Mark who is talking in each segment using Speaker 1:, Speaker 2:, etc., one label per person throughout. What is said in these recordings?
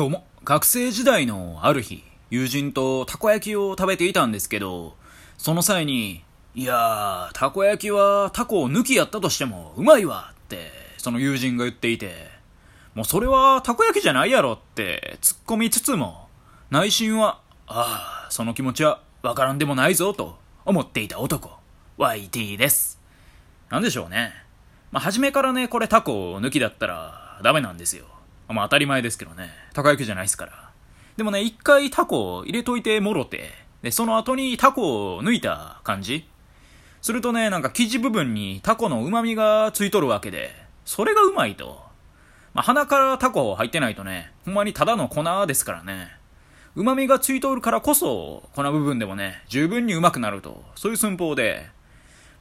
Speaker 1: どうも、学生時代のある日、友人とたこ焼きを食べていたんですけど、その際に、いやー、たこ焼きはタコを抜きやったとしてもうまいわって、その友人が言っていて、もうそれはたこ焼きじゃないやろって突っ込みつつも、内心は、ああ、その気持ちはわからんでもないぞと思っていた男、YT です。なんでしょうね。まあ、初めからね、これタコ抜きだったらダメなんですよ。まあ当たり前ですけどね。たこ焼きじゃないですから。でもね、一回タコ入れといてもろて、で、その後にタコを抜いた感じするとね、なんか生地部分にタコの旨味がついとるわけで、それがうまいと。まあ、鼻からタコ入ってないとね、ほんまにただの粉ですからね。旨味がついとるからこそ、粉部分でもね、十分にうまくなると。そういう寸法で、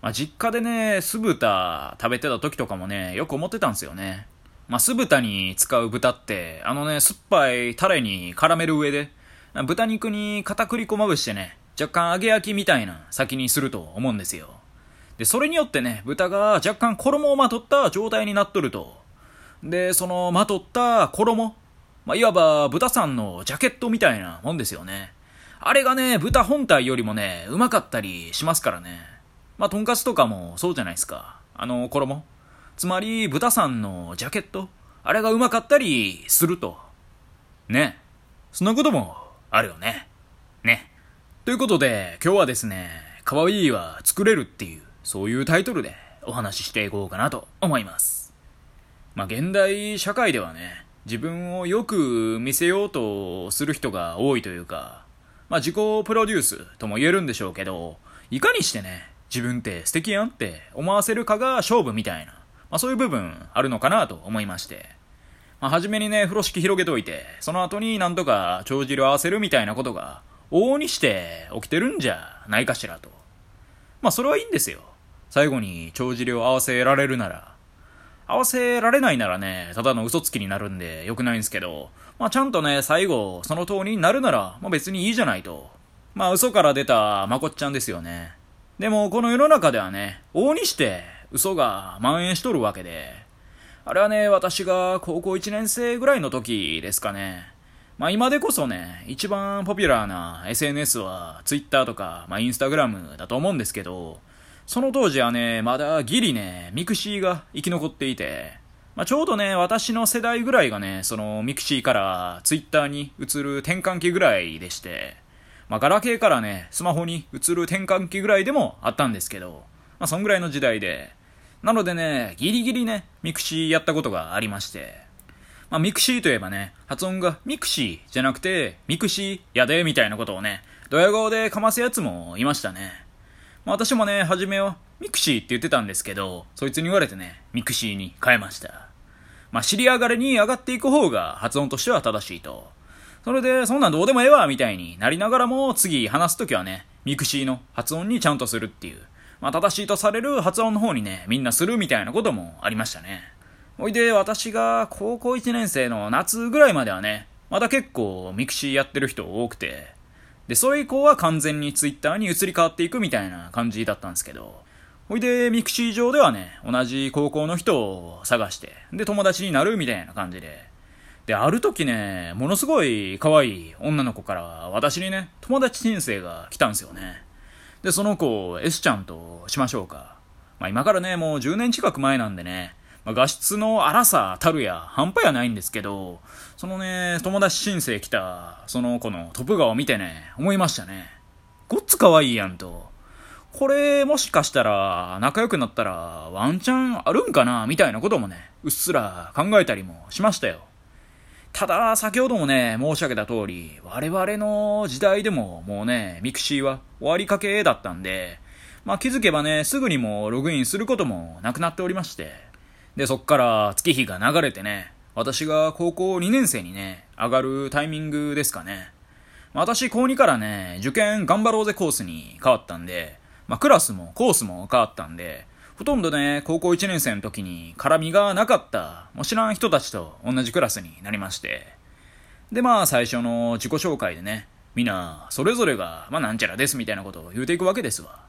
Speaker 1: まあ、実家でね、酢豚食べてた時とかもね、よく思ってたんですよね。まあ、酢豚に使う豚って、あのね、酸っぱいタレに絡める上で、豚肉に片栗粉まぶしてね、若干揚げ焼きみたいな先にすると思うんですよ。で、それによってね、豚が若干衣をまとった状態になっとると。で、そのまとった衣、まあ、いわば豚さんのジャケットみたいなもんですよね。あれがね、豚本体よりもね、うまかったりしますからね。まあ、とんかつとかもそうじゃないですか。あの衣。つまり、豚さんのジャケット。あれがうまかったりすると。ね。そんなこともあるよね。ね。ということで、今日はですね、かわいいは作れるっていう、そういうタイトルでお話ししていこうかなと思います。まあ、現代社会ではね、自分をよく見せようとする人が多いというか、まあ、自己プロデュースとも言えるんでしょうけど、いかにしてね、自分って素敵やんって思わせるかが勝負みたいな、まあそういう部分あるのかなと思いまして。まあ初めにね、風呂敷広げといて、その後になんとか帳尻を合わせるみたいなことが、往々にして起きてるんじゃないかしらと。まあそれはいいんですよ。最後に帳尻を合わせられるなら。合わせられないならね、ただの嘘つきになるんで良くないんですけど、まあちゃんとね、最後、その通りになるなら、まあ別にいいじゃないと。まあ嘘から出たまこっちゃんですよね。でも、この世の中ではね、往々にして嘘が蔓延しとるわけで、あれはね、私が高校1年生ぐらいの時ですかね。まあ今でこそね、一番ポピュラーな SNS は Twitter とか、まあ Instagram だと思うんですけど、その当時はね、まだギリね、ミクシーが生き残っていて、まあ、ちょうどね、私の世代ぐらいがね、そのミクシーからツイッターに移る転換期ぐらいでして、まあ、ガラケーからね、スマホに移る転換期ぐらいでもあったんですけど、まあ、そんぐらいの時代で、なのでね、ギリギリね、ミクシーやったことがありまして、まあ、ミクシーといえばね、発音がミクシーじゃなくて、ミクシーやで、みたいなことをね、ドヤ顔でかますやつもいましたね。まあ、私もね、初めはミクシーって言ってたんですけど、そいつに言われてね、ミクシーに変えました。まあ、尻上がりに上がっていく方が発音としては正しいと。それで、そんなんどうでもええわ、みたいになりながらも、次話すときはね、ミクシーの発音にちゃんとするっていう、まあ、正しいとされる発音の方にね、みんなするみたいなこともありましたね。ほいで、私が高校1年生の夏ぐらいまではね、まだ結構ミクシーやってる人多くて、で、それ以降は完全にツイッターに移り変わっていくみたいな感じだったんですけど、ほいで、ミクシー上ではね、同じ高校の人を探して、で、友達になるみたいな感じで、で、ある時ね、ものすごい可愛い女の子から私にね、友達申請が来たんですよね。で、その子を S ちゃんとしましょうか。まあ今からね、もう10年近く前なんでね、まあ、画質の荒さたるや半端やないんですけど、そのね、友達申請来た、その子のトップ画を見てね、思いましたね。ごっつ可愛いやんと。これ、もしかしたら、仲良くなったら、ワンチャンあるんかなみたいなこともね、うっすら考えたりもしましたよ。ただ、先ほどもね、申し上げた通り、我々の時代でももうね、ミクシーは終わりかけだったんで、まあ気づけばね、すぐにもログインすることもなくなっておりまして、で、そっから月日が流れてね、私が高校2年生にね、上がるタイミングですかね。私、高2からね、受験頑張ろうぜコースに変わったんで、まあクラスもコースも変わったんで、ほとんどね、高校1年生の時に絡みがなかった、もう知らん人たちと同じクラスになりまして。で、まあ最初の自己紹介でね、みんな、それぞれが、まあなんちゃらですみたいなことを言うていくわけですわ。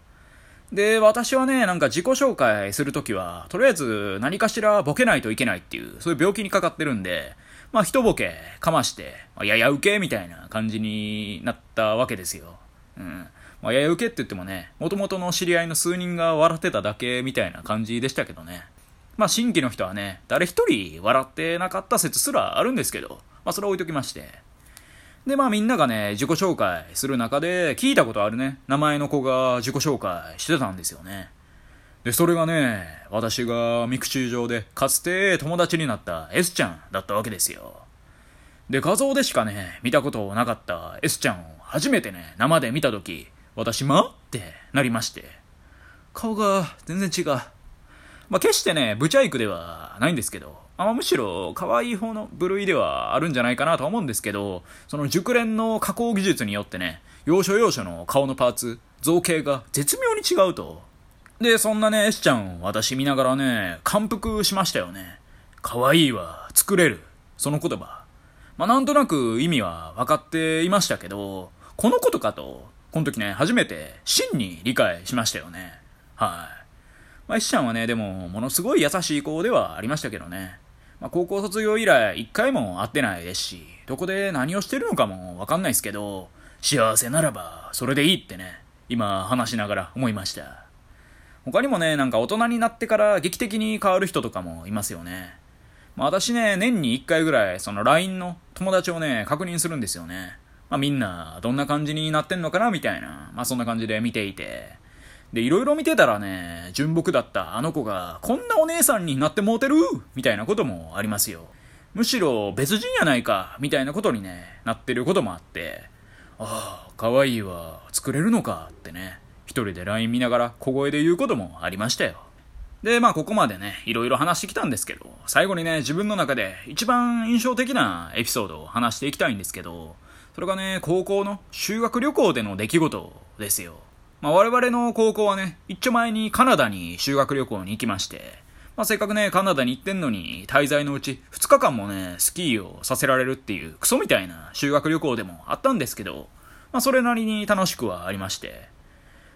Speaker 1: で、私はね、なんか自己紹介するときは、とりあえず何かしらボケないといけないっていう、そういう病気にかかってるんで、まあ一ボケかまして、まあ、やや受けみたいな感じになったわけですよ。うん。まあ、やや受けって言ってもね、もともとの知り合いの数人が笑ってただけみたいな感じでしたけどね。まあ新規の人はね、誰一人笑ってなかった説すらあるんですけど、まあそれは置いときまして。で、まあみんながね、自己紹介する中で、聞いたことあるね、名前の子が自己紹介してたんですよね。で、それがね、私がミクシー上でかつて友達になった S ちゃんだったわけですよ。で、画像でしかね、見たことなかった S ちゃんを初めてね、生で見たとき、私、まってなりまして。顔が全然違う。まあ、決してね、ブチャイクではないんですけど、あむしろ可愛い方の部類ではあるんじゃないかなと思うんですけど、その熟練の加工技術によってね、要所要所の顔のパーツ、造形が絶妙に違うと。で、そんなね、S ちゃん私見ながらね、感服しましたよね。可愛いわ、作れる。その言葉。まあ、なんとなく意味は分かっていましたけど、このことかと、この時ね、初めて真に理解しましたよね。はい。まあ、石ちゃんはね、でも、ものすごい優しい子ではありましたけどね。まあ、高校卒業以来、一回も会ってないですし、どこで何をしてるのかもわかんないですけど、幸せならば、それでいいってね、今話しながら思いました。他にもね、なんか大人になってから劇的に変わる人とかもいますよね。まあ、私ね、年に1回ぐらい、その LINE の友達をね、確認するんですよね。まあ、みんな、どんな感じになってんのかな？みたいな、まあ、そんな感じで見ていて。で、いろいろ見てたらね、純朴だったあの子が、こんなお姉さんになってもうてる？みたいなこともありますよ。むしろ別人やないか？みたいなことにね、なってることもあって、ああ、可愛いわ、作れるのか？ってね、一人で LINE 見ながら小声で言うこともありましたよ。で、まあここまでね、いろいろ話してきたんですけど、最後にね、自分の中で一番印象的なエピソードを話していきたいんですけど、それがね、高校の修学旅行での出来事ですよ。まあ、我々の高校はね、一丁前にカナダに修学旅行に行きまして、まあ、せっかくね、カナダに行ってんのに、滞在のうち2日間もね、スキーをさせられるっていう、クソみたいな修学旅行でもあったんですけど、まあ、それなりに楽しくはありまして。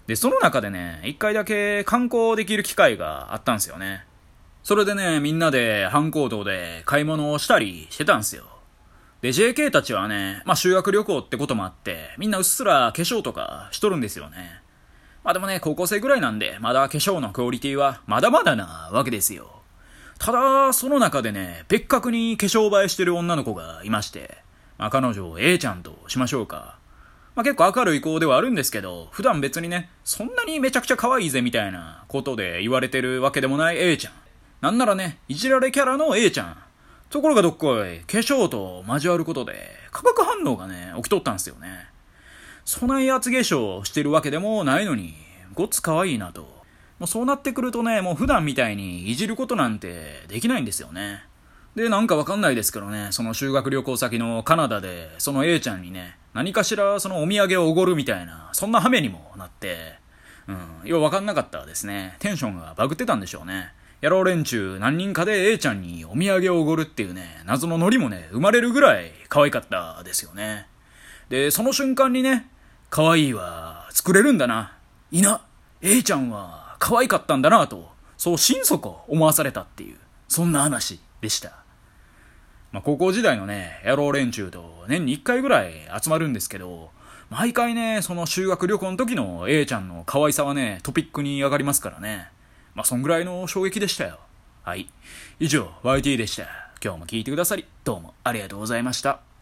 Speaker 1: で、その中でね、一回だけ観光できる機会があったんですよね。それでね、みんなで反行動で買い物をしたりしてたんですよ。で、JK たちはね、まあ修学旅行ってこともあって、みんなうっすら化粧とかしとるんですよね。まあでもね、高校生ぐらいなんで、まだ化粧のクオリティはまだまだなわけですよ。ただ、その中でね、別格に化粧映えしてる女の子がいまして、まあ彼女を A ちゃんとしましょうか。まあ結構明るい子ではあるんですけど、普段別にね、そんなにめちゃくちゃ可愛いぜみたいなことで言われてるわけでもない A ちゃん。なんならね、いじられキャラの A ちゃん。ところがどっこい、化粧と交わることで、化学反応がね、起きとったんすよね。そない圧化粧してるわけでもないのに、ごっつ可愛いなと。もうそうなってくるとね、もう普段みたいにいじることなんてできないんですよね。で、なんかわかんないですけどね、その修学旅行先のカナダで、その A ちゃんにね、何かしらそのお土産をおごるみたいな、そんな羽目にもなって、うん、ようわかんなかったですね。テンションがバグってたんでしょうね。野郎連中何人かで A ちゃんにお土産をおごるっていうね、謎のノリもね、生まれるぐらい可愛かったですよね。で、その瞬間にね、可愛いわ、作れるんだな。いな、A ちゃんは可愛かったんだなと、そう心底思わされたっていう、そんな話でした。まあ、高校時代のね、野郎連中と年に1回ぐらい集まるんですけど、毎回ね、その修学旅行の時の A ちゃんの可愛さはね、トピックに上がりますからね。まあ、そんぐらいの衝撃でしたよ。はい。以上、YT でした。今日も聞いてくださり、どうもありがとうございました。